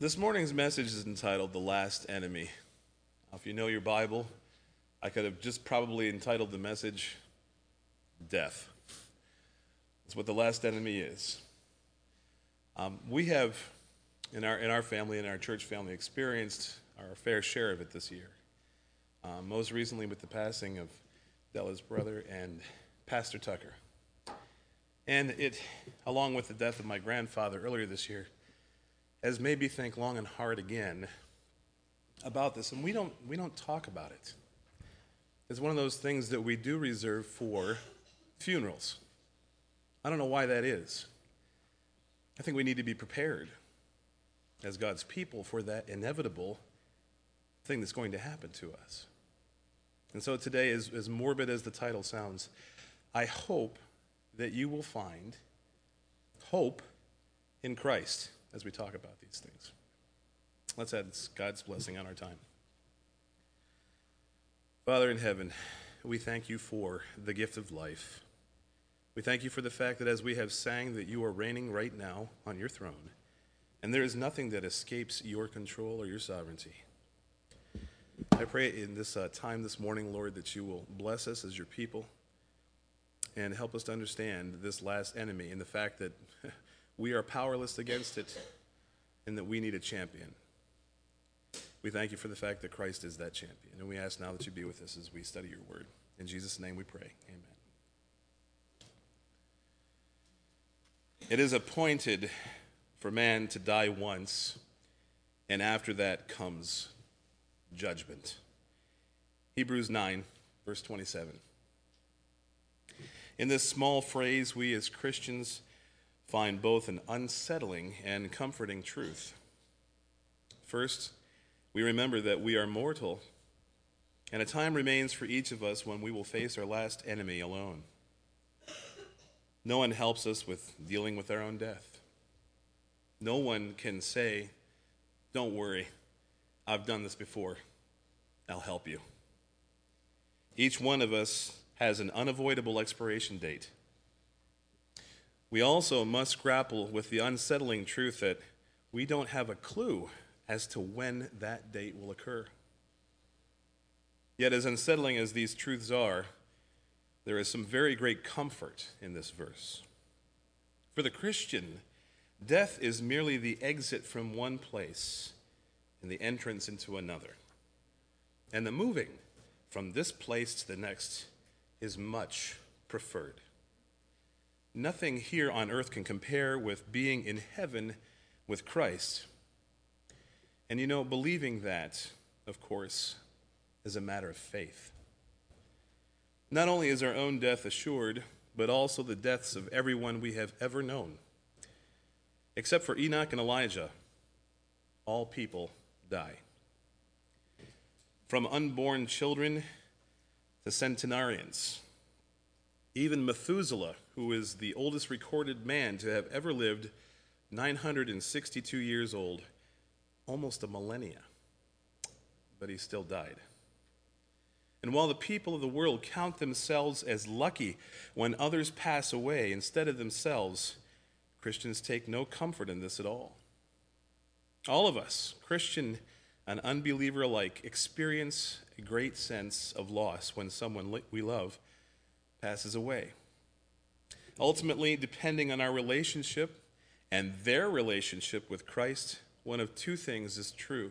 This morning's message is entitled The Last Enemy. Now, if you know your Bible, I could have just probably entitled the message Death. That's what the last enemy is. Um, we have, in our, in our family, in our church family, experienced our fair share of it this year. Um, most recently, with the passing of Della's brother and Pastor Tucker. And it, along with the death of my grandfather earlier this year, has made me think long and hard again about this. And we don't, we don't talk about it. It's one of those things that we do reserve for funerals. I don't know why that is. I think we need to be prepared as God's people for that inevitable thing that's going to happen to us. And so today, as, as morbid as the title sounds, I hope that you will find hope in Christ as we talk about these things. Let's add God's blessing on our time. Father in heaven, we thank you for the gift of life. We thank you for the fact that as we have sang that you are reigning right now on your throne, and there is nothing that escapes your control or your sovereignty. I pray in this uh, time this morning, Lord, that you will bless us as your people and help us to understand this last enemy and the fact that we are powerless against it and that we need a champion. We thank you for the fact that Christ is that champion, and we ask now that you be with us as we study your word. In Jesus' name we pray. Amen. It is appointed for man to die once, and after that comes judgment. Hebrews 9, verse 27. In this small phrase, we as Christians find both an unsettling and comforting truth. First, we remember that we are mortal, and a time remains for each of us when we will face our last enemy alone. No one helps us with dealing with our own death. No one can say, Don't worry, I've done this before. I'll help you. Each one of us has an unavoidable expiration date. We also must grapple with the unsettling truth that we don't have a clue as to when that date will occur. Yet, as unsettling as these truths are, there is some very great comfort in this verse. For the Christian, death is merely the exit from one place and the entrance into another. And the moving from this place to the next is much preferred. Nothing here on earth can compare with being in heaven with Christ. And you know, believing that, of course, is a matter of faith. Not only is our own death assured, but also the deaths of everyone we have ever known. Except for Enoch and Elijah, all people die. From unborn children to centenarians, even Methuselah, who is the oldest recorded man to have ever lived, 962 years old, almost a millennia, but he still died. And while the people of the world count themselves as lucky when others pass away instead of themselves, Christians take no comfort in this at all. All of us, Christian and unbeliever alike, experience a great sense of loss when someone we love passes away. Ultimately, depending on our relationship and their relationship with Christ, one of two things is true.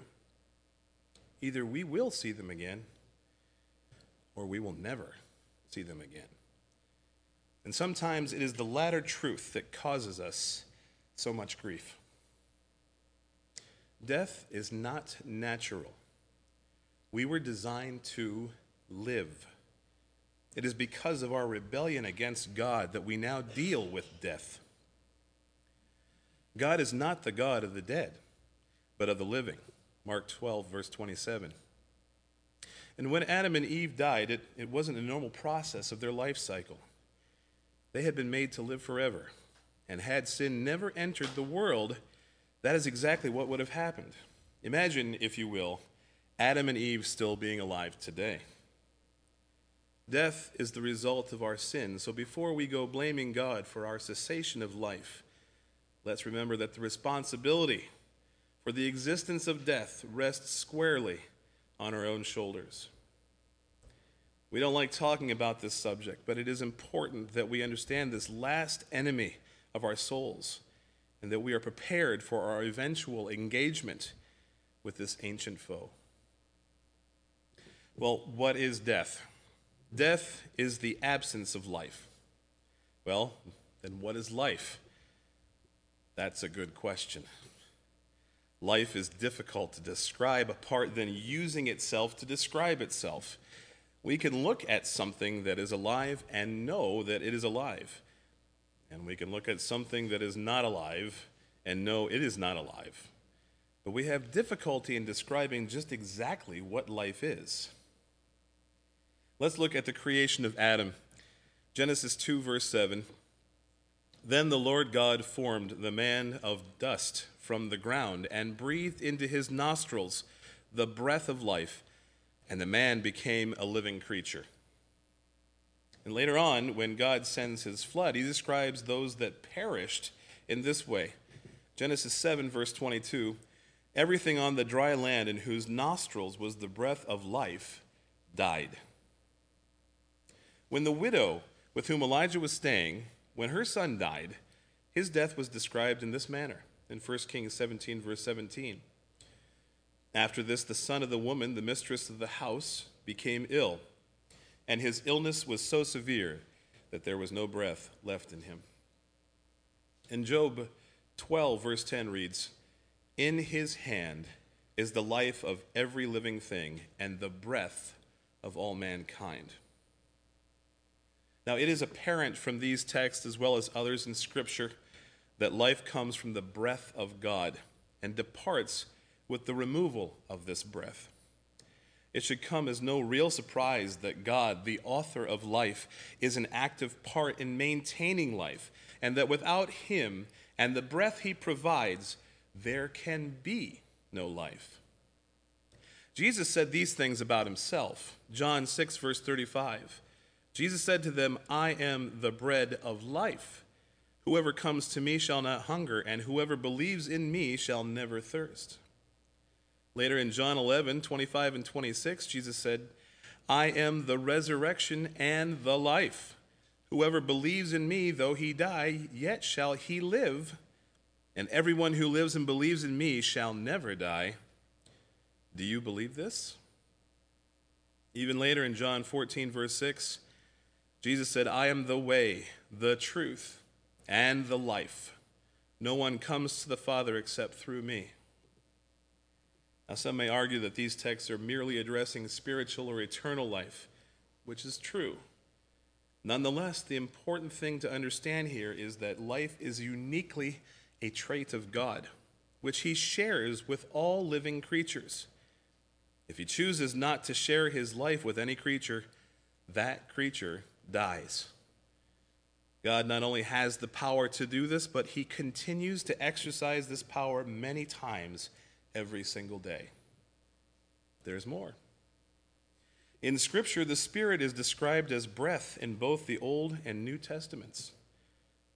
Either we will see them again, or we will never see them again. And sometimes it is the latter truth that causes us so much grief. Death is not natural. We were designed to live. It is because of our rebellion against God that we now deal with death. God is not the God of the dead, but of the living. Mark 12, verse 27. And when Adam and Eve died, it, it wasn't a normal process of their life cycle. They had been made to live forever. And had sin never entered the world, that is exactly what would have happened. Imagine, if you will, Adam and Eve still being alive today. Death is the result of our sin. So before we go blaming God for our cessation of life, let's remember that the responsibility For the existence of death rests squarely on our own shoulders. We don't like talking about this subject, but it is important that we understand this last enemy of our souls and that we are prepared for our eventual engagement with this ancient foe. Well, what is death? Death is the absence of life. Well, then what is life? That's a good question. Life is difficult to describe apart than using itself to describe itself. We can look at something that is alive and know that it is alive. And we can look at something that is not alive and know it is not alive. But we have difficulty in describing just exactly what life is. Let's look at the creation of Adam. Genesis 2, verse 7. Then the Lord God formed the man of dust from the ground and breathed into his nostrils the breath of life, and the man became a living creature. And later on, when God sends his flood, he describes those that perished in this way Genesis 7, verse 22 Everything on the dry land in whose nostrils was the breath of life died. When the widow with whom Elijah was staying, when her son died, his death was described in this manner in 1 Kings 17, verse 17. After this, the son of the woman, the mistress of the house, became ill, and his illness was so severe that there was no breath left in him. In Job 12, verse 10 reads, In his hand is the life of every living thing, and the breath of all mankind. Now, it is apparent from these texts, as well as others in Scripture, that life comes from the breath of God and departs with the removal of this breath. It should come as no real surprise that God, the author of life, is an active part in maintaining life, and that without Him and the breath He provides, there can be no life. Jesus said these things about Himself. John 6, verse 35. Jesus said to them, I am the bread of life. Whoever comes to me shall not hunger, and whoever believes in me shall never thirst. Later in John 11, 25 and 26, Jesus said, I am the resurrection and the life. Whoever believes in me, though he die, yet shall he live. And everyone who lives and believes in me shall never die. Do you believe this? Even later in John 14, verse 6, Jesus said, I am the way, the truth, and the life. No one comes to the Father except through me. Now, some may argue that these texts are merely addressing spiritual or eternal life, which is true. Nonetheless, the important thing to understand here is that life is uniquely a trait of God, which He shares with all living creatures. If He chooses not to share His life with any creature, that creature dies. God not only has the power to do this, but he continues to exercise this power many times every single day. There's more. In Scripture, the Spirit is described as breath in both the Old and New Testaments.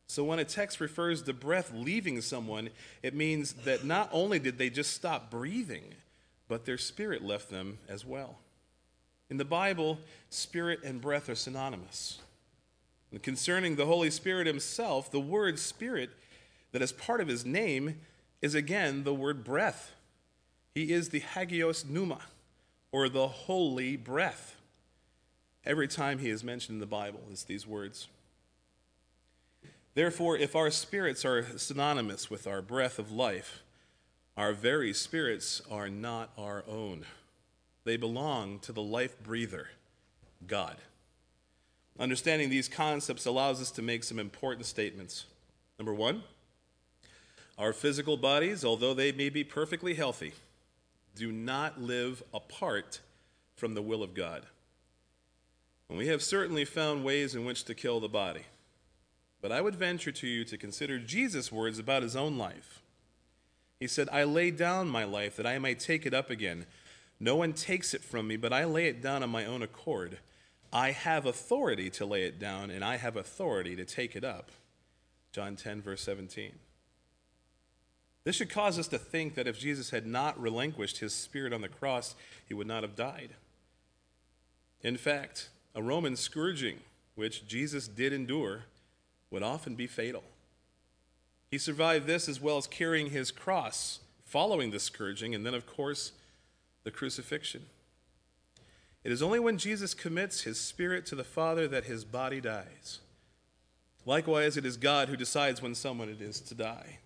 So when a text refers to breath leaving someone, it means that not only did they just stop breathing, but their spirit left them as well. In the Bible, spirit and breath are synonymous. And concerning the Holy Spirit himself, the word spirit that is part of his name is again the word breath. He is the hagios pneuma, or the holy breath. Every time he is mentioned in the Bible, it's these words. Therefore, if our spirits are synonymous with our breath of life, our very spirits are not our own. They belong to the life breather, God. Understanding these concepts allows us to make some important statements. Number one, our physical bodies, although they may be perfectly healthy, do not live apart from the will of God. And we have certainly found ways in which to kill the body. But I would venture to you to consider Jesus' words about his own life. He said, I lay down my life that I might take it up again. No one takes it from me, but I lay it down on my own accord. I have authority to lay it down, and I have authority to take it up. John 10, verse 17. This should cause us to think that if Jesus had not relinquished his spirit on the cross, he would not have died. In fact, a Roman scourging, which Jesus did endure, would often be fatal. He survived this as well as carrying his cross, following the scourging, and then, of course, the crucifixion. It is only when Jesus commits his spirit to the Father that his body dies. Likewise, it is God who decides when someone it is to die.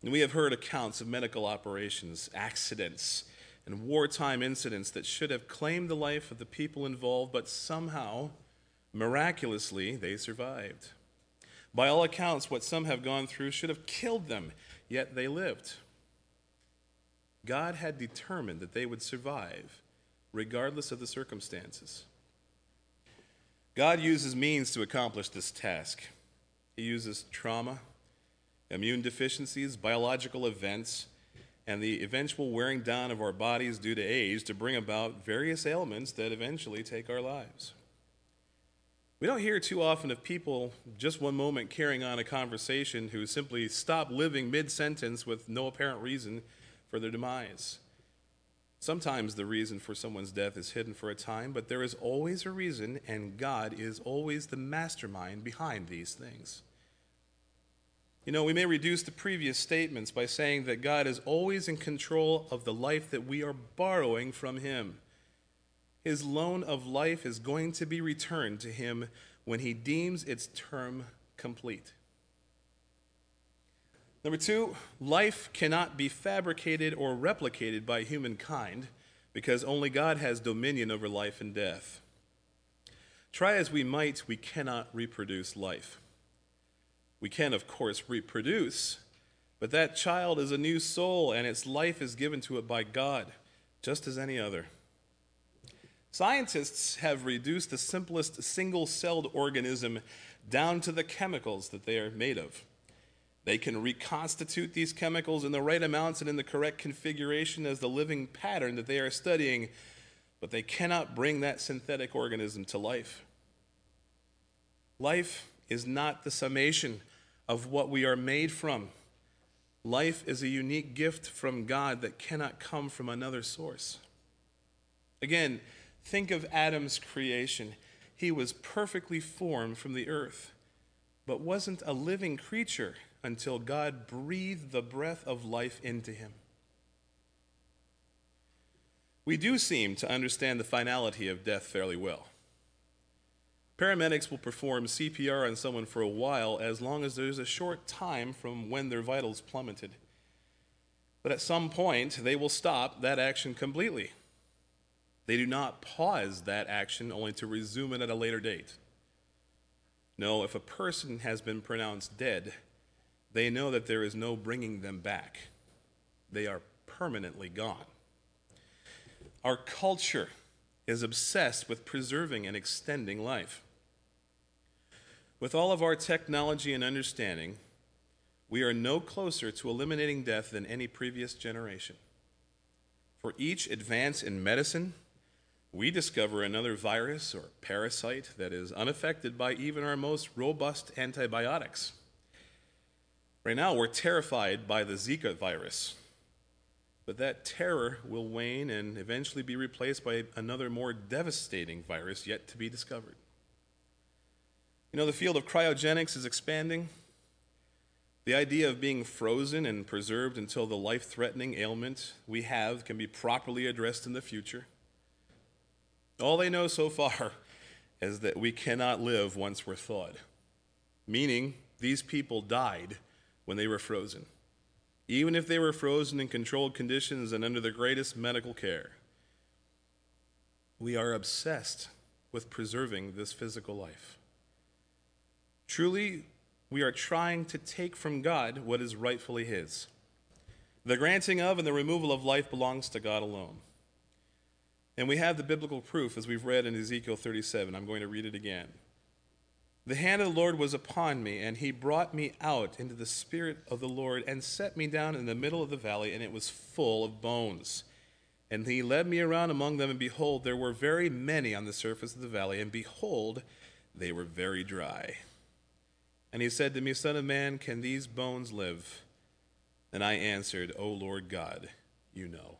And we have heard accounts of medical operations, accidents, and wartime incidents that should have claimed the life of the people involved, but somehow, miraculously, they survived. By all accounts, what some have gone through should have killed them, yet they lived. God had determined that they would survive, regardless of the circumstances. God uses means to accomplish this task. He uses trauma, immune deficiencies, biological events, and the eventual wearing down of our bodies due to age to bring about various ailments that eventually take our lives. We don't hear too often of people just one moment carrying on a conversation who simply stop living mid sentence with no apparent reason for their demise. Sometimes the reason for someone's death is hidden for a time, but there is always a reason, and God is always the mastermind behind these things. You know, we may reduce the previous statements by saying that God is always in control of the life that we are borrowing from Him his loan of life is going to be returned to him when he deems its term complete. Number two, life cannot be fabricated or replicated by humankind because only God has dominion over life and death. Try as we might, we cannot reproduce life. We can, of course, reproduce, but that child is a new soul and its life is given to it by God, just as any other. Scientists have reduced the simplest single celled organism down to the chemicals that they are made of. They can reconstitute these chemicals in the right amounts and in the correct configuration as the living pattern that they are studying, but they cannot bring that synthetic organism to life. Life is not the summation of what we are made from. Life is a unique gift from God that cannot come from another source. Again, Think of Adam's creation. He was perfectly formed from the earth, but wasn't a living creature until God breathed the breath of life into him. We do seem to understand the finality of death fairly well. Paramedics will perform CPR on someone for a while as long as there's a short time from when their vitals plummeted. But at some point, they will stop that action completely. They do not pause that action only to resume it at a later date. No, if a person has been pronounced dead, they know that there is no bringing them back. They are permanently gone. Our culture is obsessed with preserving and extending life. With all of our technology and understanding, we are no closer to eliminating death than any previous generation. For each advance in medicine, we discover another virus or parasite that is unaffected by even our most robust antibiotics. Right now, we're terrified by the Zika virus, but that terror will wane and eventually be replaced by another more devastating virus yet to be discovered. You know, the field of cryogenics is expanding. The idea of being frozen and preserved until the life threatening ailment we have can be properly addressed in the future. All they know so far is that we cannot live once we're thawed, meaning these people died when they were frozen, even if they were frozen in controlled conditions and under the greatest medical care. We are obsessed with preserving this physical life. Truly, we are trying to take from God what is rightfully His. The granting of and the removal of life belongs to God alone. And we have the biblical proof as we've read in Ezekiel 37. I'm going to read it again. The hand of the Lord was upon me, and he brought me out into the spirit of the Lord and set me down in the middle of the valley, and it was full of bones. And he led me around among them, and behold, there were very many on the surface of the valley, and behold, they were very dry. And he said to me, Son of man, can these bones live? And I answered, O Lord God, you know.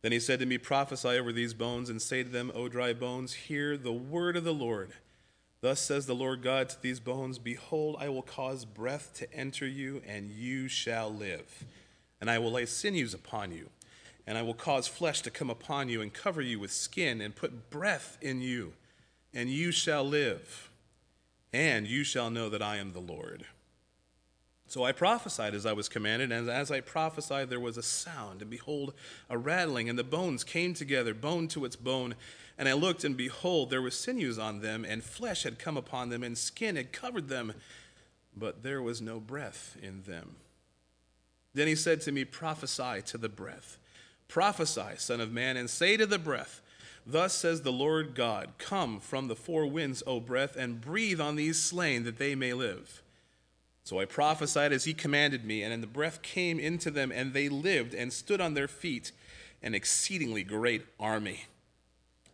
Then he said to me, Prophesy over these bones, and say to them, O dry bones, hear the word of the Lord. Thus says the Lord God to these bones Behold, I will cause breath to enter you, and you shall live. And I will lay sinews upon you, and I will cause flesh to come upon you, and cover you with skin, and put breath in you, and you shall live. And you shall know that I am the Lord. So I prophesied as I was commanded, and as I prophesied, there was a sound, and behold, a rattling, and the bones came together, bone to its bone. And I looked, and behold, there was sinews on them, and flesh had come upon them, and skin had covered them, but there was no breath in them. Then he said to me, Prophesy to the breath. Prophesy, Son of Man, and say to the breath, Thus says the Lord God, Come from the four winds, O breath, and breathe on these slain, that they may live. So I prophesied as he commanded me, and the breath came into them, and they lived and stood on their feet, an exceedingly great army.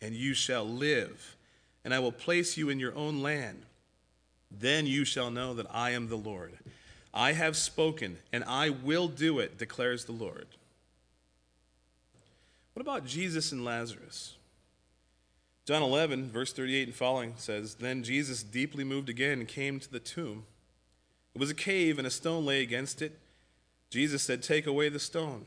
and you shall live, and I will place you in your own land. Then you shall know that I am the Lord. I have spoken, and I will do it, declares the Lord. What about Jesus and Lazarus? John 11, verse 38 and following says Then Jesus, deeply moved again, came to the tomb. It was a cave, and a stone lay against it. Jesus said, Take away the stone.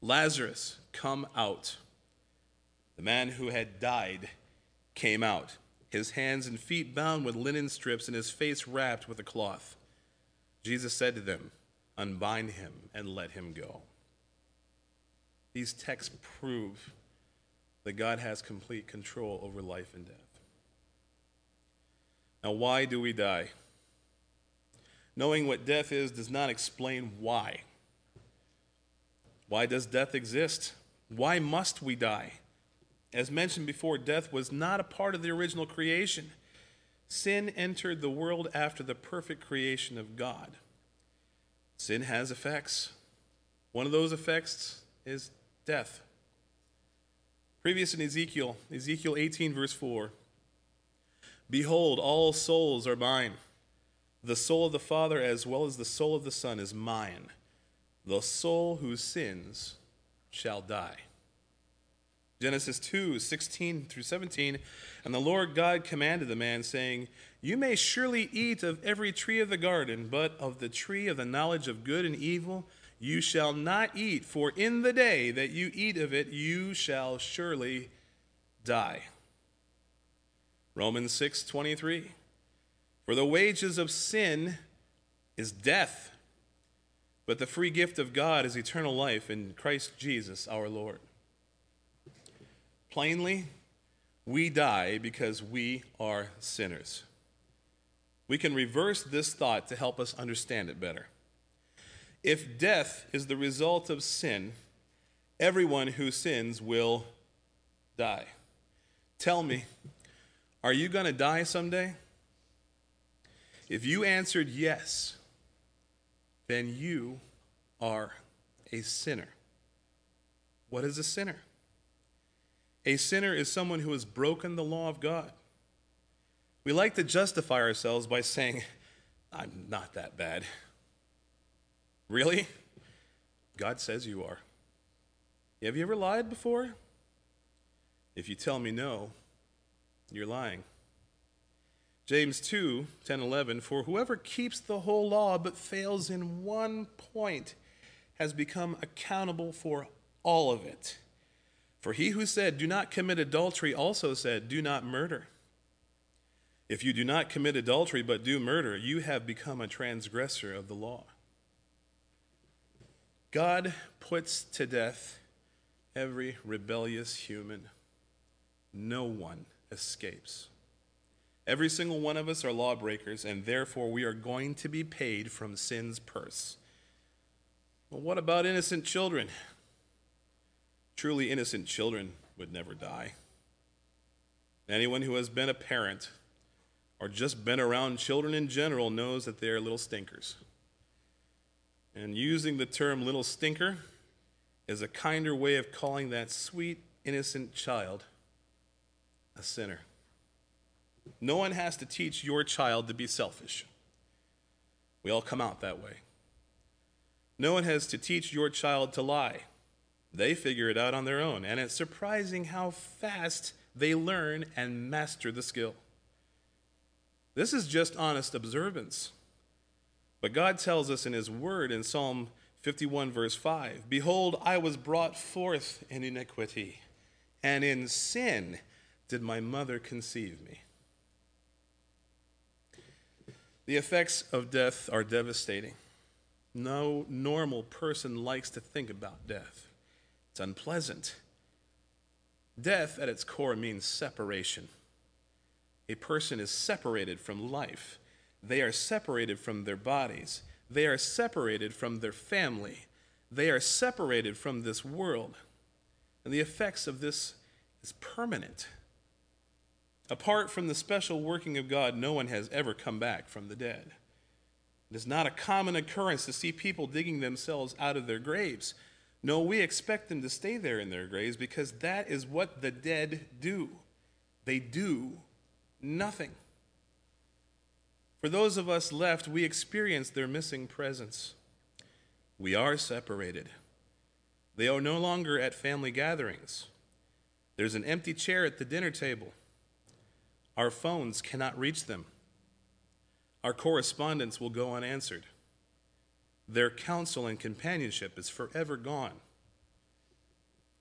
Lazarus, come out. The man who had died came out, his hands and feet bound with linen strips, and his face wrapped with a cloth. Jesus said to them, Unbind him and let him go. These texts prove that God has complete control over life and death. Now, why do we die? Knowing what death is does not explain why. Why does death exist? Why must we die? As mentioned before, death was not a part of the original creation. Sin entered the world after the perfect creation of God. Sin has effects. One of those effects is death. Previous in Ezekiel, Ezekiel 18, verse 4 Behold, all souls are mine. The soul of the Father as well as the soul of the Son is mine. The soul whose sins shall die. Genesis 2, 16 through 17. And the Lord God commanded the man, saying, You may surely eat of every tree of the garden, but of the tree of the knowledge of good and evil you shall not eat, for in the day that you eat of it, you shall surely die. Romans 6 23. For the wages of sin is death, but the free gift of God is eternal life in Christ Jesus our Lord. Plainly, we die because we are sinners. We can reverse this thought to help us understand it better. If death is the result of sin, everyone who sins will die. Tell me, are you going to die someday? If you answered yes, then you are a sinner. What is a sinner? A sinner is someone who has broken the law of God. We like to justify ourselves by saying, I'm not that bad. Really? God says you are. Have you ever lied before? If you tell me no, you're lying. James 2 10 11, for whoever keeps the whole law but fails in one point has become accountable for all of it. For he who said, Do not commit adultery, also said, Do not murder. If you do not commit adultery but do murder, you have become a transgressor of the law. God puts to death every rebellious human. No one escapes. Every single one of us are lawbreakers, and therefore we are going to be paid from sin's purse. Well, what about innocent children? Truly innocent children would never die. Anyone who has been a parent or just been around children in general knows that they are little stinkers. And using the term little stinker is a kinder way of calling that sweet, innocent child a sinner. No one has to teach your child to be selfish. We all come out that way. No one has to teach your child to lie. They figure it out on their own, and it's surprising how fast they learn and master the skill. This is just honest observance. But God tells us in His Word in Psalm 51, verse 5 Behold, I was brought forth in iniquity, and in sin did my mother conceive me. The effects of death are devastating. No normal person likes to think about death, it's unpleasant. Death, at its core, means separation. A person is separated from life, they are separated from their bodies, they are separated from their family, they are separated from this world. And the effects of this is permanent. Apart from the special working of God, no one has ever come back from the dead. It is not a common occurrence to see people digging themselves out of their graves. No, we expect them to stay there in their graves because that is what the dead do. They do nothing. For those of us left, we experience their missing presence. We are separated. They are no longer at family gatherings. There's an empty chair at the dinner table. Our phones cannot reach them. Our correspondence will go unanswered. Their counsel and companionship is forever gone.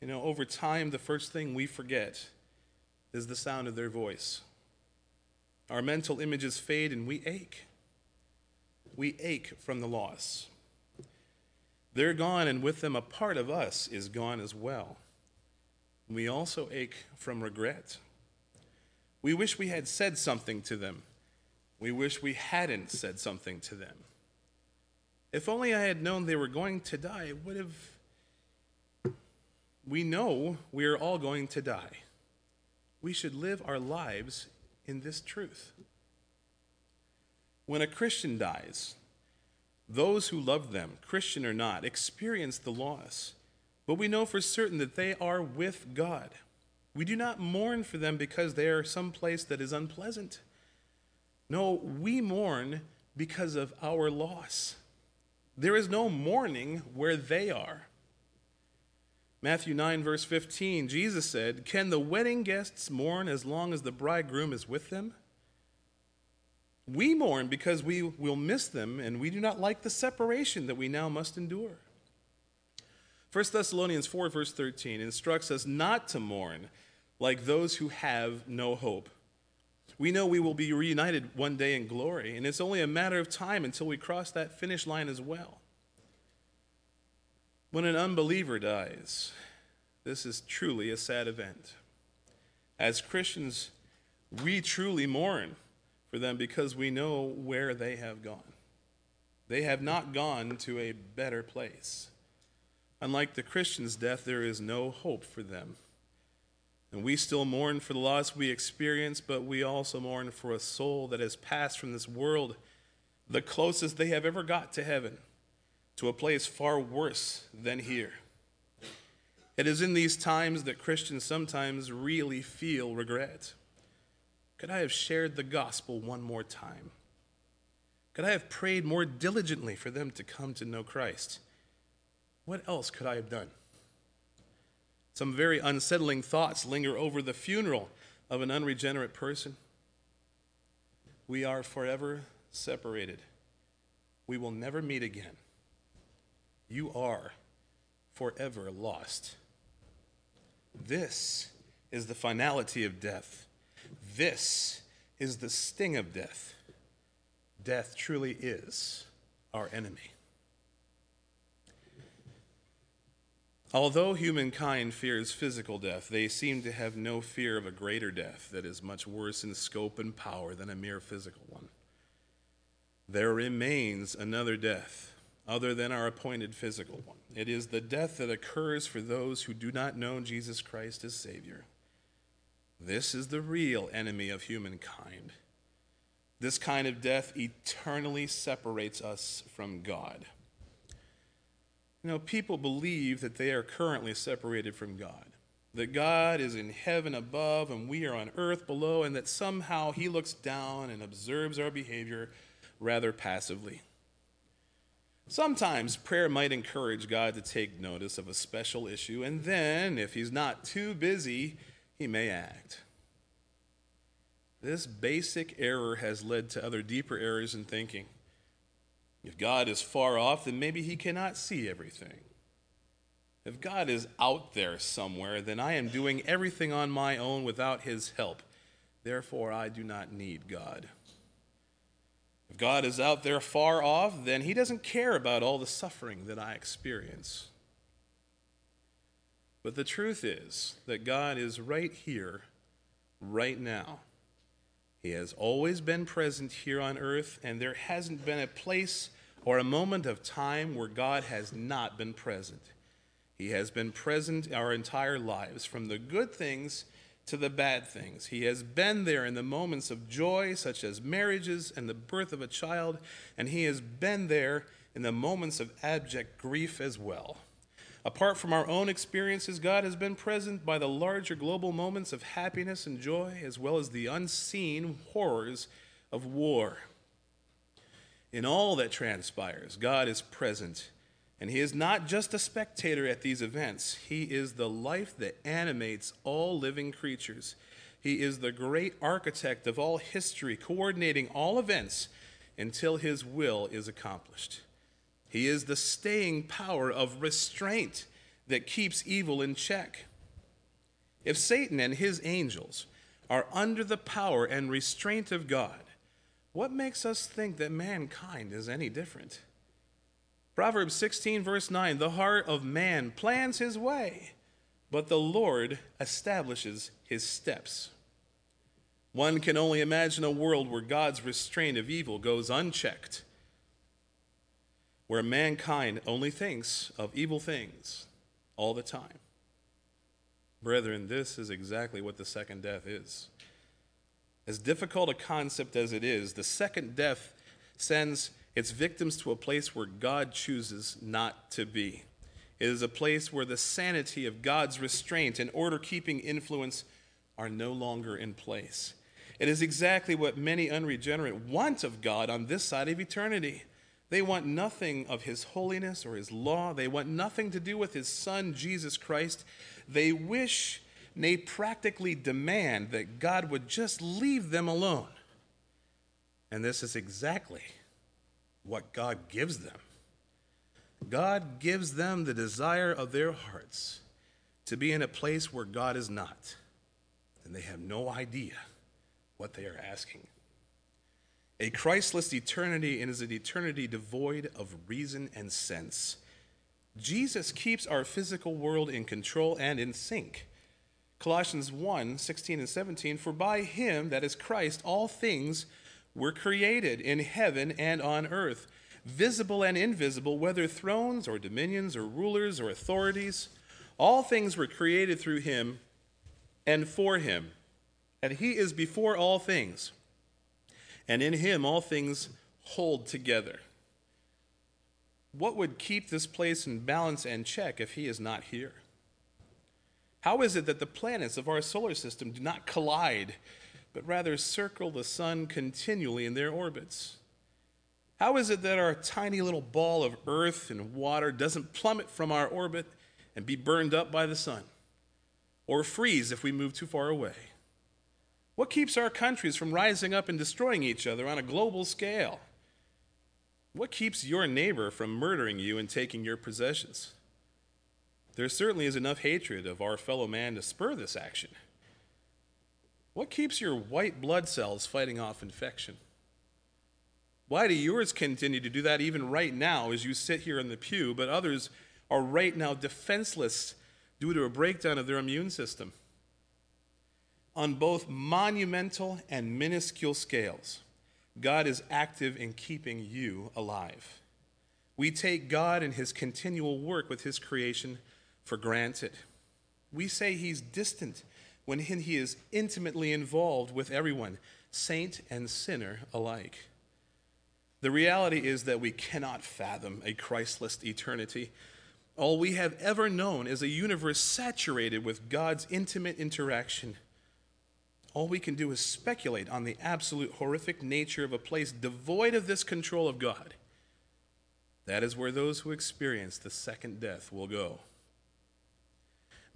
You know, over time, the first thing we forget is the sound of their voice. Our mental images fade and we ache. We ache from the loss. They're gone, and with them, a part of us is gone as well. We also ache from regret. We wish we had said something to them. We wish we hadn't said something to them. If only I had known they were going to die, it would have. We know we are all going to die. We should live our lives in this truth. When a Christian dies, those who love them, Christian or not, experience the loss, but we know for certain that they are with God. We do not mourn for them because they are someplace that is unpleasant. No, we mourn because of our loss. There is no mourning where they are. Matthew 9, verse 15, Jesus said, Can the wedding guests mourn as long as the bridegroom is with them? We mourn because we will miss them and we do not like the separation that we now must endure. 1 Thessalonians 4, verse 13 instructs us not to mourn like those who have no hope. We know we will be reunited one day in glory, and it's only a matter of time until we cross that finish line as well. When an unbeliever dies, this is truly a sad event. As Christians, we truly mourn for them because we know where they have gone. They have not gone to a better place. Unlike the Christian's death, there is no hope for them. And we still mourn for the loss we experience, but we also mourn for a soul that has passed from this world, the closest they have ever got to heaven, to a place far worse than here. It is in these times that Christians sometimes really feel regret. Could I have shared the gospel one more time? Could I have prayed more diligently for them to come to know Christ? What else could I have done? Some very unsettling thoughts linger over the funeral of an unregenerate person. we are forever separated. We will never meet again. You are forever lost. This is the finality of death. This is the sting of death. Death truly is our enemy. Although humankind fears physical death, they seem to have no fear of a greater death that is much worse in scope and power than a mere physical one. There remains another death other than our appointed physical one. It is the death that occurs for those who do not know Jesus Christ as Savior. This is the real enemy of humankind. This kind of death eternally separates us from God. You know, people believe that they are currently separated from God, that God is in heaven above and we are on earth below, and that somehow He looks down and observes our behavior rather passively. Sometimes prayer might encourage God to take notice of a special issue, and then, if He's not too busy, He may act. This basic error has led to other deeper errors in thinking. If God is far off, then maybe he cannot see everything. If God is out there somewhere, then I am doing everything on my own without his help. Therefore, I do not need God. If God is out there far off, then he doesn't care about all the suffering that I experience. But the truth is that God is right here, right now. He has always been present here on earth, and there hasn't been a place or a moment of time where God has not been present. He has been present our entire lives, from the good things to the bad things. He has been there in the moments of joy, such as marriages and the birth of a child, and He has been there in the moments of abject grief as well. Apart from our own experiences, God has been present by the larger global moments of happiness and joy, as well as the unseen horrors of war. In all that transpires, God is present. And He is not just a spectator at these events, He is the life that animates all living creatures. He is the great architect of all history, coordinating all events until His will is accomplished. He is the staying power of restraint that keeps evil in check. If Satan and his angels are under the power and restraint of God, what makes us think that mankind is any different? Proverbs 16, verse 9 The heart of man plans his way, but the Lord establishes his steps. One can only imagine a world where God's restraint of evil goes unchecked, where mankind only thinks of evil things all the time. Brethren, this is exactly what the second death is. As difficult a concept as it is, the second death sends its victims to a place where God chooses not to be. It is a place where the sanity of God's restraint and order keeping influence are no longer in place. It is exactly what many unregenerate want of God on this side of eternity. They want nothing of his holiness or his law. They want nothing to do with his son, Jesus Christ. They wish nay, practically demand that God would just leave them alone. And this is exactly what God gives them. God gives them the desire of their hearts to be in a place where God is not, and they have no idea what they are asking. A Christless eternity is an eternity devoid of reason and sense. Jesus keeps our physical world in control and in sync. Colossians 1 16 and 17, for by him, that is Christ, all things were created in heaven and on earth, visible and invisible, whether thrones or dominions or rulers or authorities. All things were created through him and for him. And he is before all things. And in him all things hold together. What would keep this place in balance and check if he is not here? How is it that the planets of our solar system do not collide, but rather circle the sun continually in their orbits? How is it that our tiny little ball of earth and water doesn't plummet from our orbit and be burned up by the sun, or freeze if we move too far away? What keeps our countries from rising up and destroying each other on a global scale? What keeps your neighbor from murdering you and taking your possessions? There certainly is enough hatred of our fellow man to spur this action. What keeps your white blood cells fighting off infection? Why do yours continue to do that even right now as you sit here in the pew, but others are right now defenseless due to a breakdown of their immune system? on both monumental and minuscule scales, God is active in keeping you alive. We take God and his continual work with his creation for granted. We say he's distant when he is intimately involved with everyone, saint and sinner alike. The reality is that we cannot fathom a Christless eternity. All we have ever known is a universe saturated with God's intimate interaction all we can do is speculate on the absolute horrific nature of a place devoid of this control of God. That is where those who experience the second death will go.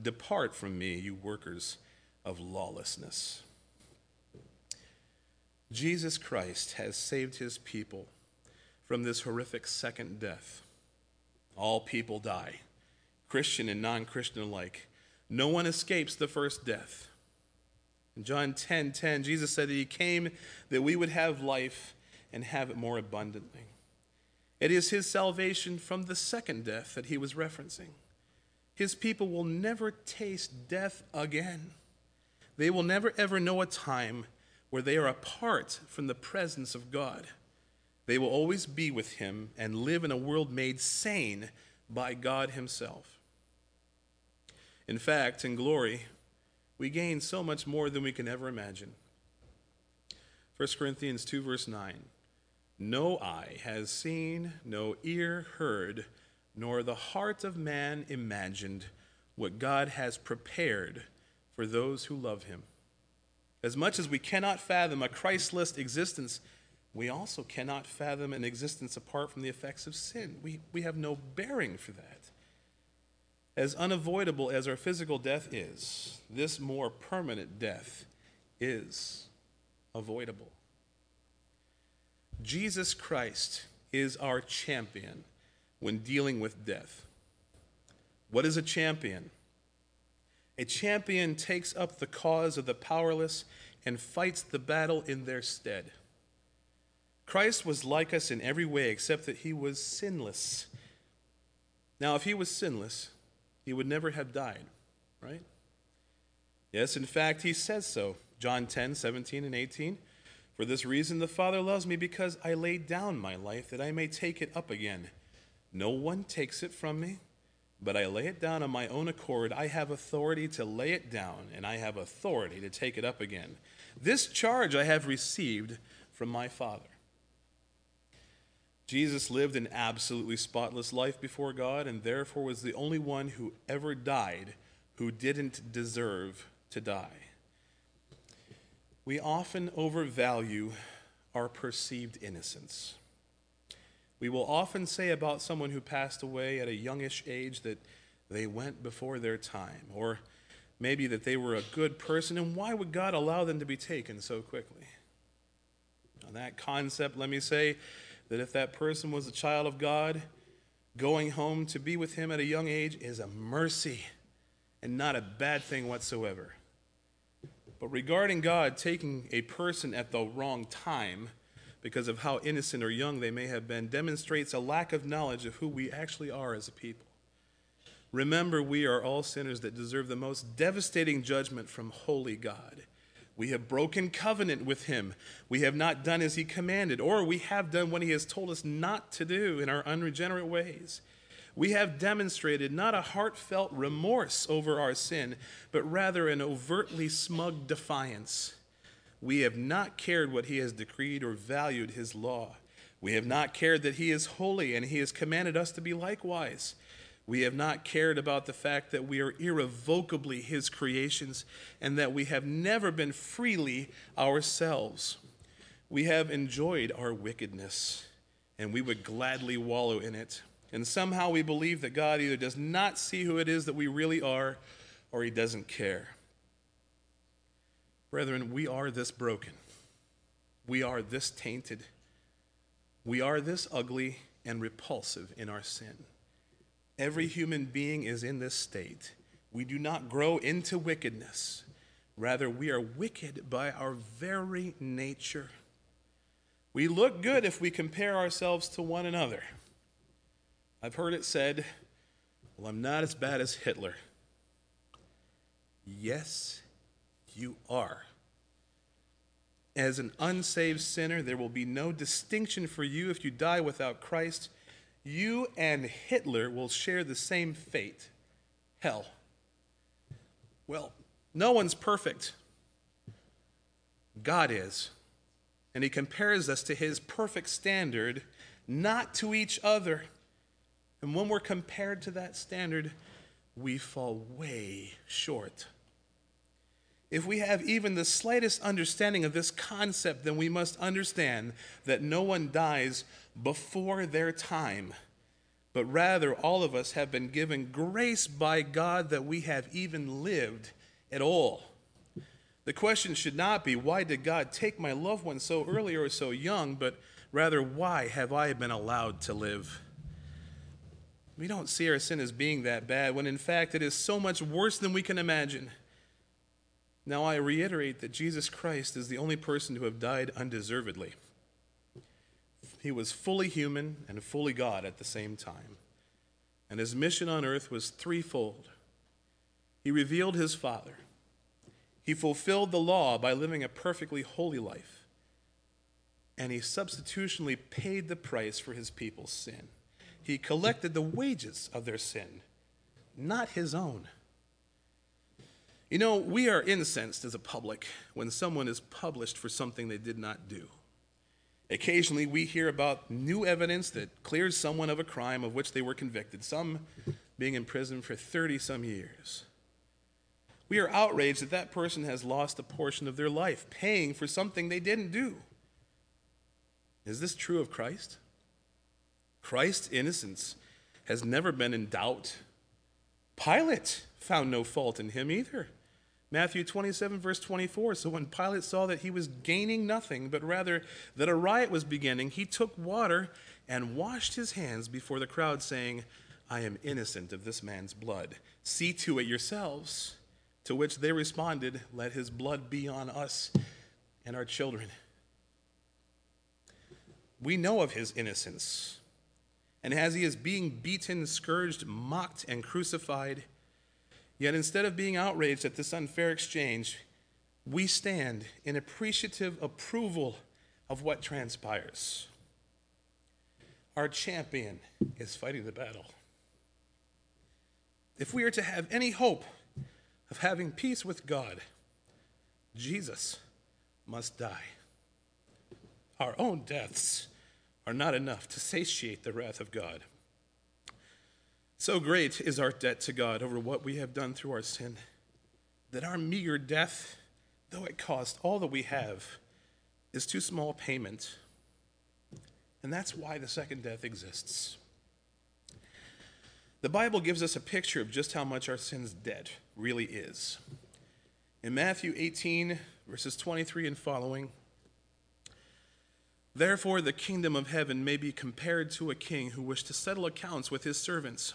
Depart from me, you workers of lawlessness. Jesus Christ has saved his people from this horrific second death. All people die Christian and non Christian alike. No one escapes the first death. In John 10 10, Jesus said that He came that we would have life and have it more abundantly. It is His salvation from the second death that He was referencing. His people will never taste death again. They will never ever know a time where they are apart from the presence of God. They will always be with Him and live in a world made sane by God Himself. In fact, in glory, we gain so much more than we can ever imagine. 1 Corinthians 2, verse 9 No eye has seen, no ear heard, nor the heart of man imagined what God has prepared for those who love him. As much as we cannot fathom a Christless existence, we also cannot fathom an existence apart from the effects of sin. We, we have no bearing for that. As unavoidable as our physical death is, this more permanent death is avoidable. Jesus Christ is our champion when dealing with death. What is a champion? A champion takes up the cause of the powerless and fights the battle in their stead. Christ was like us in every way except that he was sinless. Now, if he was sinless, he would never have died, right? Yes, in fact, he says so. John 10, 17, and 18. For this reason, the Father loves me because I laid down my life that I may take it up again. No one takes it from me, but I lay it down on my own accord. I have authority to lay it down, and I have authority to take it up again. This charge I have received from my Father. Jesus lived an absolutely spotless life before God and therefore was the only one who ever died who didn't deserve to die. We often overvalue our perceived innocence. We will often say about someone who passed away at a youngish age that they went before their time, or maybe that they were a good person, and why would God allow them to be taken so quickly? On that concept, let me say that if that person was a child of God, going home to be with Him at a young age is a mercy and not a bad thing whatsoever. But regarding God taking a person at the wrong time, because of how innocent or young they may have been, demonstrates a lack of knowledge of who we actually are as a people. Remember, we are all sinners that deserve the most devastating judgment from holy God. We have broken covenant with him. We have not done as he commanded, or we have done what he has told us not to do in our unregenerate ways. We have demonstrated not a heartfelt remorse over our sin, but rather an overtly smug defiance. We have not cared what he has decreed or valued his law. We have not cared that he is holy and he has commanded us to be likewise. We have not cared about the fact that we are irrevocably his creations and that we have never been freely ourselves. We have enjoyed our wickedness and we would gladly wallow in it. And somehow we believe that God either does not see who it is that we really are or he doesn't care. Brethren, we are this broken. We are this tainted. We are this ugly and repulsive in our sin. Every human being is in this state. We do not grow into wickedness. Rather, we are wicked by our very nature. We look good if we compare ourselves to one another. I've heard it said, Well, I'm not as bad as Hitler. Yes, you are. As an unsaved sinner, there will be no distinction for you if you die without Christ. You and Hitler will share the same fate hell. Well, no one's perfect. God is. And he compares us to his perfect standard, not to each other. And when we're compared to that standard, we fall way short. If we have even the slightest understanding of this concept, then we must understand that no one dies before their time, but rather all of us have been given grace by God that we have even lived at all. The question should not be, why did God take my loved one so early or so young, but rather, why have I been allowed to live? We don't see our sin as being that bad, when in fact it is so much worse than we can imagine. Now, I reiterate that Jesus Christ is the only person to have died undeservedly. He was fully human and fully God at the same time. And his mission on earth was threefold. He revealed his Father, he fulfilled the law by living a perfectly holy life, and he substitutionally paid the price for his people's sin. He collected the wages of their sin, not his own. You know, we are incensed as a public when someone is published for something they did not do. Occasionally, we hear about new evidence that clears someone of a crime of which they were convicted, some being in prison for 30 some years. We are outraged that that person has lost a portion of their life, paying for something they didn't do. Is this true of Christ? Christ's innocence has never been in doubt. Pilate found no fault in him either. Matthew 27, verse 24. So when Pilate saw that he was gaining nothing, but rather that a riot was beginning, he took water and washed his hands before the crowd, saying, I am innocent of this man's blood. See to it yourselves. To which they responded, Let his blood be on us and our children. We know of his innocence. And as he is being beaten, scourged, mocked, and crucified, Yet instead of being outraged at this unfair exchange, we stand in appreciative approval of what transpires. Our champion is fighting the battle. If we are to have any hope of having peace with God, Jesus must die. Our own deaths are not enough to satiate the wrath of God. So great is our debt to God over what we have done through our sin that our meager death, though it cost all that we have, is too small a payment. And that's why the second death exists. The Bible gives us a picture of just how much our sin's debt really is. In Matthew 18, verses 23 and following, Therefore, the kingdom of heaven may be compared to a king who wished to settle accounts with his servants.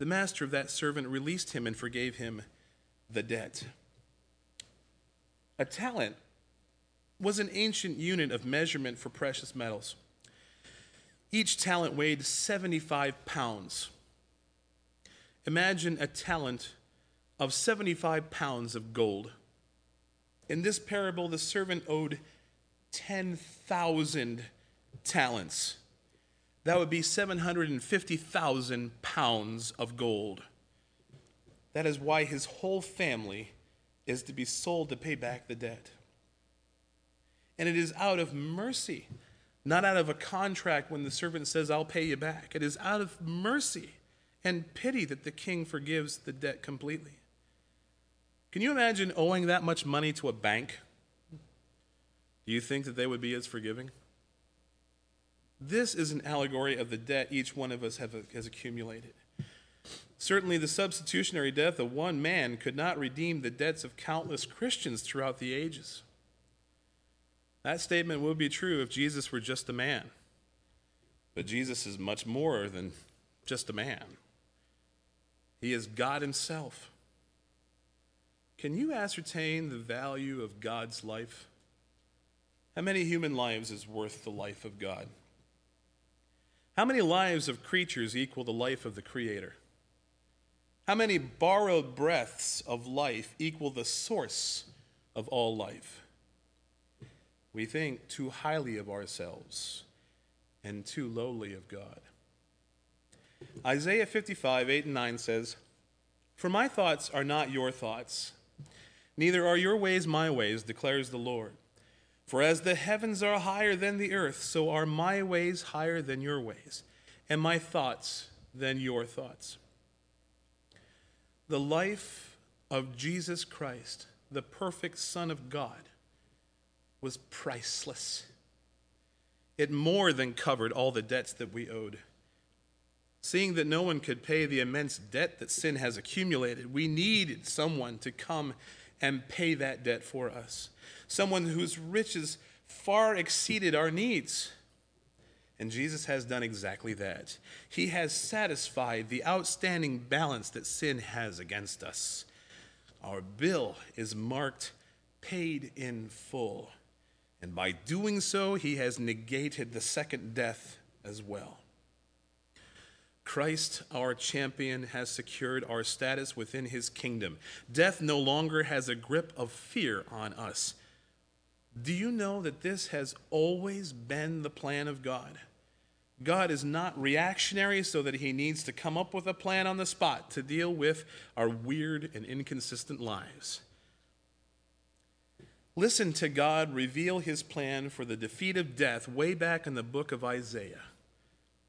the master of that servant released him and forgave him the debt. A talent was an ancient unit of measurement for precious metals. Each talent weighed 75 pounds. Imagine a talent of 75 pounds of gold. In this parable, the servant owed 10,000 talents. That would be 750,000 pounds of gold. That is why his whole family is to be sold to pay back the debt. And it is out of mercy, not out of a contract when the servant says, I'll pay you back. It is out of mercy and pity that the king forgives the debt completely. Can you imagine owing that much money to a bank? Do you think that they would be as forgiving? This is an allegory of the debt each one of us have, has accumulated. Certainly, the substitutionary death of one man could not redeem the debts of countless Christians throughout the ages. That statement would be true if Jesus were just a man. But Jesus is much more than just a man, He is God Himself. Can you ascertain the value of God's life? How many human lives is worth the life of God? How many lives of creatures equal the life of the Creator? How many borrowed breaths of life equal the source of all life? We think too highly of ourselves and too lowly of God. Isaiah 55, 8 and 9 says, For my thoughts are not your thoughts, neither are your ways my ways, declares the Lord. For as the heavens are higher than the earth, so are my ways higher than your ways, and my thoughts than your thoughts. The life of Jesus Christ, the perfect Son of God, was priceless. It more than covered all the debts that we owed. Seeing that no one could pay the immense debt that sin has accumulated, we needed someone to come and pay that debt for us someone whose riches far exceeded our needs. And Jesus has done exactly that. He has satisfied the outstanding balance that sin has against us. Our bill is marked paid in full. And by doing so, he has negated the second death as well. Christ, our champion, has secured our status within his kingdom. Death no longer has a grip of fear on us. Do you know that this has always been the plan of God? God is not reactionary so that he needs to come up with a plan on the spot to deal with our weird and inconsistent lives. Listen to God reveal his plan for the defeat of death way back in the book of Isaiah.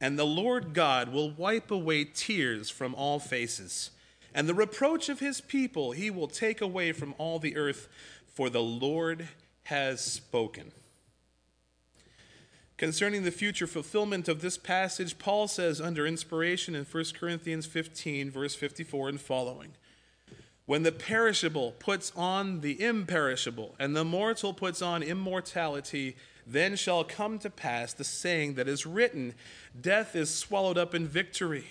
and the Lord God will wipe away tears from all faces and the reproach of his people he will take away from all the earth, for the Lord has spoken. Concerning the future fulfillment of this passage, Paul says under inspiration in 1 Corinthians 15, verse 54 and following When the perishable puts on the imperishable, and the mortal puts on immortality, then shall come to pass the saying that is written Death is swallowed up in victory.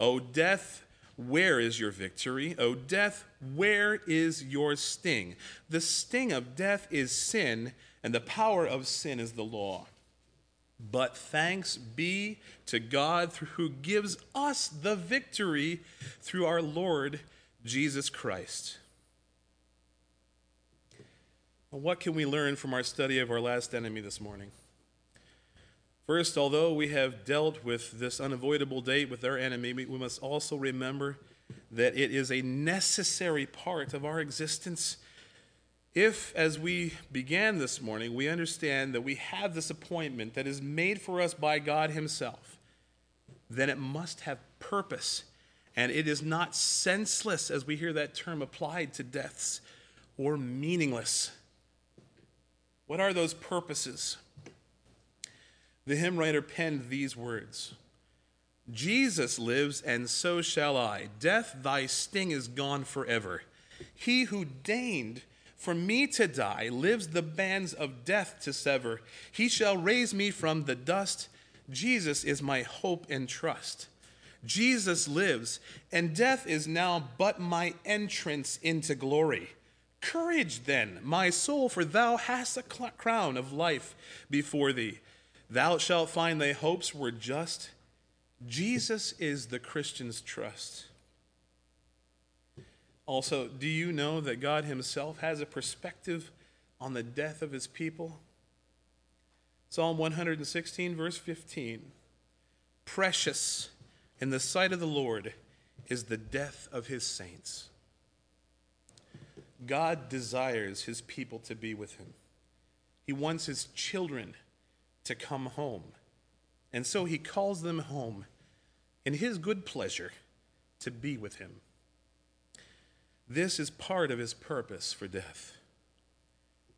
O death, where is your victory? O death, where is your sting? The sting of death is sin, and the power of sin is the law. But thanks be to God who gives us the victory through our Lord Jesus Christ. What can we learn from our study of our last enemy this morning? First, although we have dealt with this unavoidable date with our enemy, we must also remember that it is a necessary part of our existence. If, as we began this morning, we understand that we have this appointment that is made for us by God Himself, then it must have purpose. And it is not senseless, as we hear that term applied to deaths, or meaningless. What are those purposes? the hymn writer penned these words Jesus lives, and so shall I. Death, thy sting is gone forever. He who deigned for me to die lives the bands of death to sever. He shall raise me from the dust. Jesus is my hope and trust. Jesus lives, and death is now but my entrance into glory. Courage then, my soul, for thou hast a crown of life before thee. Thou shalt find thy hopes were just. Jesus is the Christian's trust. Also, do you know that God Himself has a perspective on the death of His people? Psalm 116, verse 15 Precious in the sight of the Lord is the death of His saints. God desires His people to be with Him, He wants His children to come home. And so He calls them home in His good pleasure to be with Him. This is part of his purpose for death.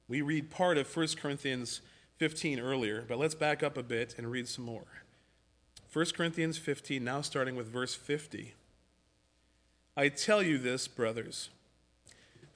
We read part of 1 Corinthians 15 earlier, but let's back up a bit and read some more. 1 Corinthians 15, now starting with verse 50. I tell you this, brothers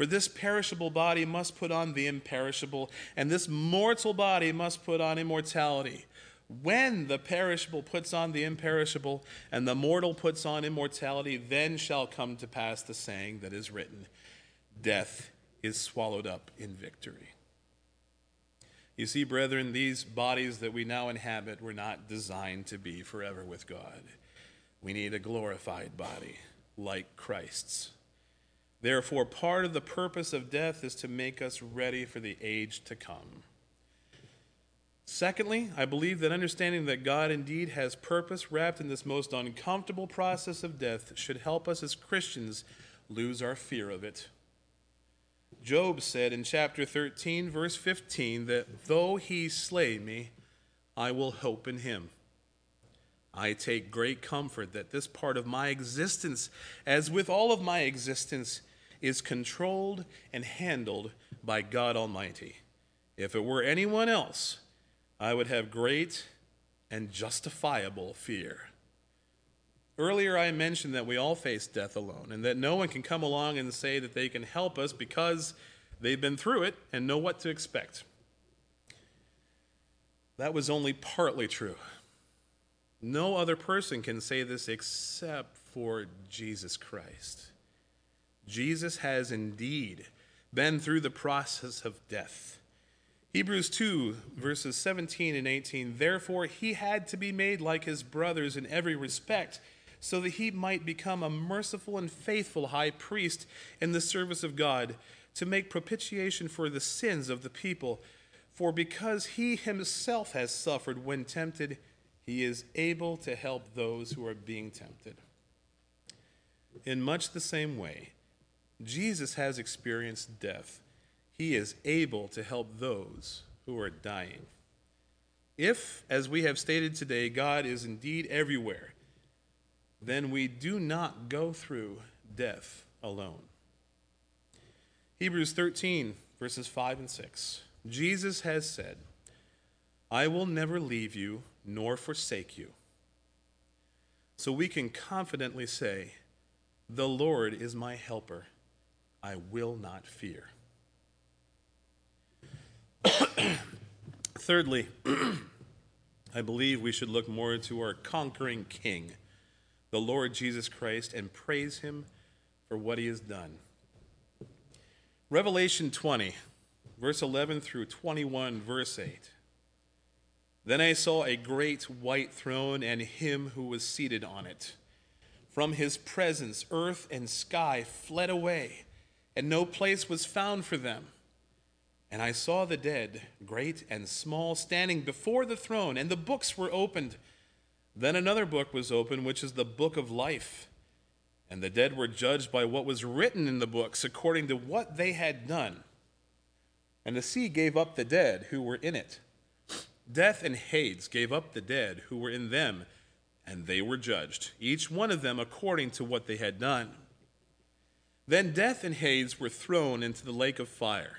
For this perishable body must put on the imperishable, and this mortal body must put on immortality. When the perishable puts on the imperishable, and the mortal puts on immortality, then shall come to pass the saying that is written Death is swallowed up in victory. You see, brethren, these bodies that we now inhabit were not designed to be forever with God. We need a glorified body like Christ's. Therefore, part of the purpose of death is to make us ready for the age to come. Secondly, I believe that understanding that God indeed has purpose wrapped in this most uncomfortable process of death should help us as Christians lose our fear of it. Job said in chapter 13, verse 15, that though he slay me, I will hope in him. I take great comfort that this part of my existence, as with all of my existence, is controlled and handled by God Almighty. If it were anyone else, I would have great and justifiable fear. Earlier, I mentioned that we all face death alone and that no one can come along and say that they can help us because they've been through it and know what to expect. That was only partly true. No other person can say this except for Jesus Christ. Jesus has indeed been through the process of death. Hebrews 2, verses 17 and 18. Therefore, he had to be made like his brothers in every respect so that he might become a merciful and faithful high priest in the service of God to make propitiation for the sins of the people. For because he himself has suffered when tempted, he is able to help those who are being tempted. In much the same way, Jesus has experienced death. He is able to help those who are dying. If, as we have stated today, God is indeed everywhere, then we do not go through death alone. Hebrews 13, verses 5 and 6. Jesus has said, I will never leave you nor forsake you. So we can confidently say, The Lord is my helper. I will not fear. Thirdly, I believe we should look more to our conquering king the Lord Jesus Christ and praise him for what he has done. Revelation 20, verse 11 through 21, verse 8. Then I saw a great white throne and him who was seated on it. From his presence, earth and sky fled away, and no place was found for them. And I saw the dead, great and small, standing before the throne, and the books were opened. Then another book was opened, which is the book of life. And the dead were judged by what was written in the books according to what they had done. And the sea gave up the dead who were in it. Death and Hades gave up the dead who were in them, and they were judged, each one of them according to what they had done. Then death and Hades were thrown into the lake of fire.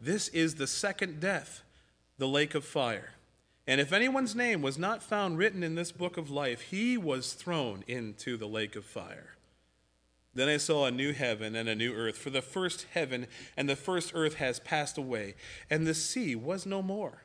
This is the second death, the lake of fire. And if anyone's name was not found written in this book of life, he was thrown into the lake of fire. Then I saw a new heaven and a new earth, for the first heaven and the first earth has passed away, and the sea was no more.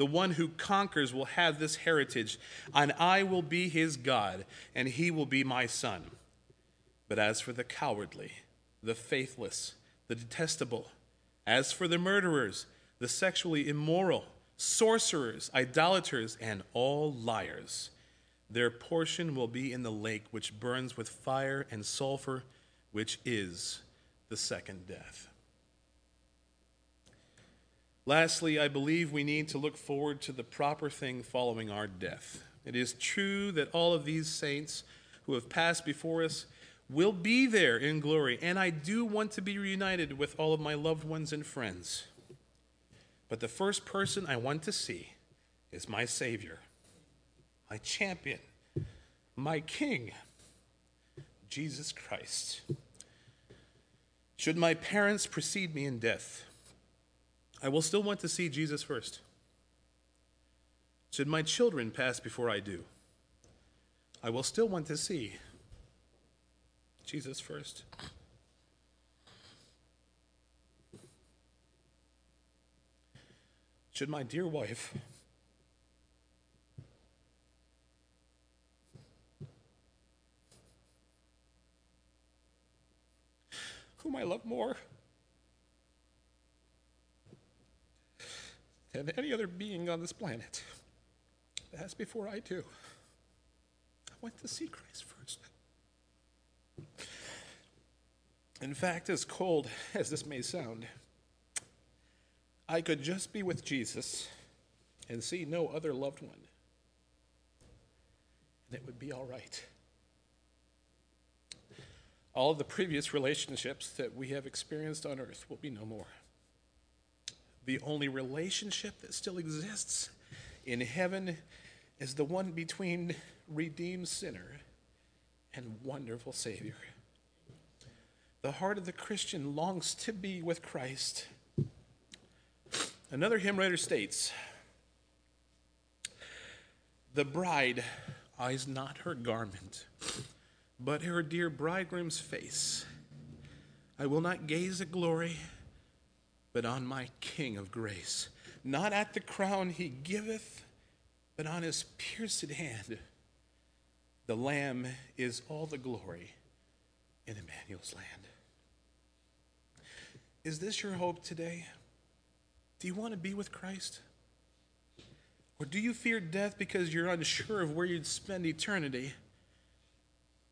The one who conquers will have this heritage, and I will be his God, and he will be my son. But as for the cowardly, the faithless, the detestable, as for the murderers, the sexually immoral, sorcerers, idolaters, and all liars, their portion will be in the lake which burns with fire and sulfur, which is the second death. Lastly, I believe we need to look forward to the proper thing following our death. It is true that all of these saints who have passed before us will be there in glory, and I do want to be reunited with all of my loved ones and friends. But the first person I want to see is my Savior, my champion, my King, Jesus Christ. Should my parents precede me in death, I will still want to see Jesus first. Should my children pass before I do, I will still want to see Jesus first. Should my dear wife whom I love more than any other being on this planet. As before I do. I went to see Christ first. In fact, as cold as this may sound, I could just be with Jesus and see no other loved one, and it would be all right. All of the previous relationships that we have experienced on earth will be no more the only relationship that still exists in heaven is the one between redeemed sinner and wonderful Savior. The heart of the Christian longs to be with Christ. Another hymn writer states The bride eyes not her garment, but her dear bridegroom's face. I will not gaze at glory but on my King of grace. Not at the crown he giveth, but on his pierced hand. The Lamb is all the glory in Emmanuel's land. Is this your hope today? Do you want to be with Christ? Or do you fear death because you're unsure of where you'd spend eternity?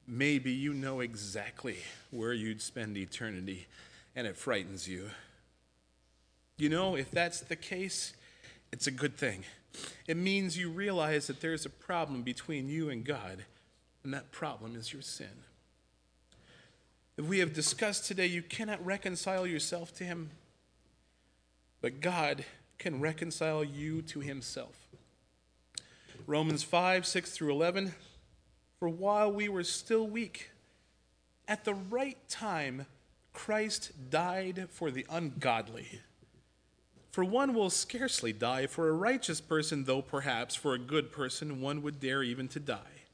Maybe you know exactly where you'd spend eternity and it frightens you. You know, if that's the case, it's a good thing. It means you realize that there's a problem between you and God, and that problem is your sin. If we have discussed today, you cannot reconcile yourself to Him, but God can reconcile you to Himself. Romans 5 6 through 11. For while we were still weak, at the right time, Christ died for the ungodly. For one will scarcely die for a righteous person, though perhaps for a good person one would dare even to die.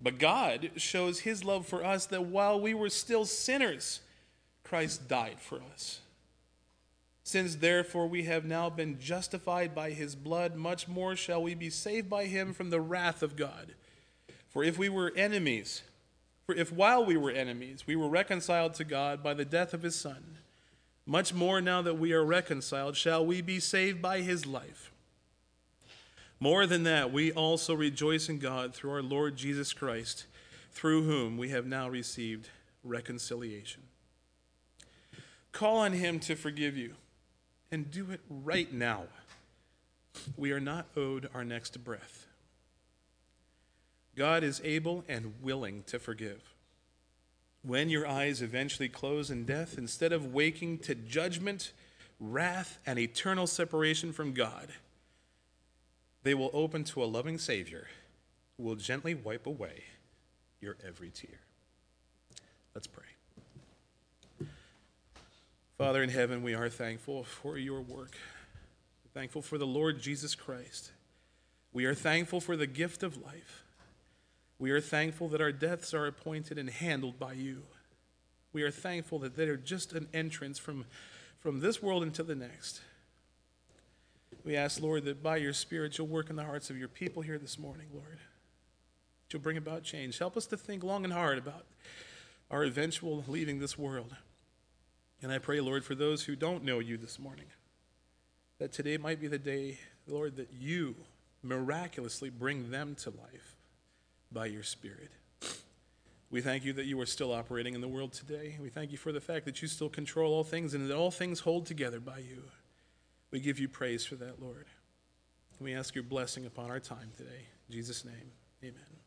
But God shows his love for us that while we were still sinners, Christ died for us. Since therefore we have now been justified by his blood, much more shall we be saved by him from the wrath of God. For if we were enemies, for if while we were enemies, we were reconciled to God by the death of his Son, much more now that we are reconciled, shall we be saved by his life. More than that, we also rejoice in God through our Lord Jesus Christ, through whom we have now received reconciliation. Call on him to forgive you and do it right now. We are not owed our next breath. God is able and willing to forgive. When your eyes eventually close in death, instead of waking to judgment, wrath, and eternal separation from God, they will open to a loving Savior who will gently wipe away your every tear. Let's pray. Father in heaven, we are thankful for your work. We're thankful for the Lord Jesus Christ. We are thankful for the gift of life. We are thankful that our deaths are appointed and handled by you. We are thankful that they are just an entrance from, from this world into the next. We ask, Lord, that by your Spirit you'll work in the hearts of your people here this morning, Lord. You'll bring about change. Help us to think long and hard about our eventual leaving this world. And I pray, Lord, for those who don't know you this morning, that today might be the day, Lord, that you miraculously bring them to life by your Spirit. We thank you that you are still operating in the world today. We thank you for the fact that you still control all things and that all things hold together by you. We give you praise for that, Lord. We ask your blessing upon our time today. In Jesus' name, amen.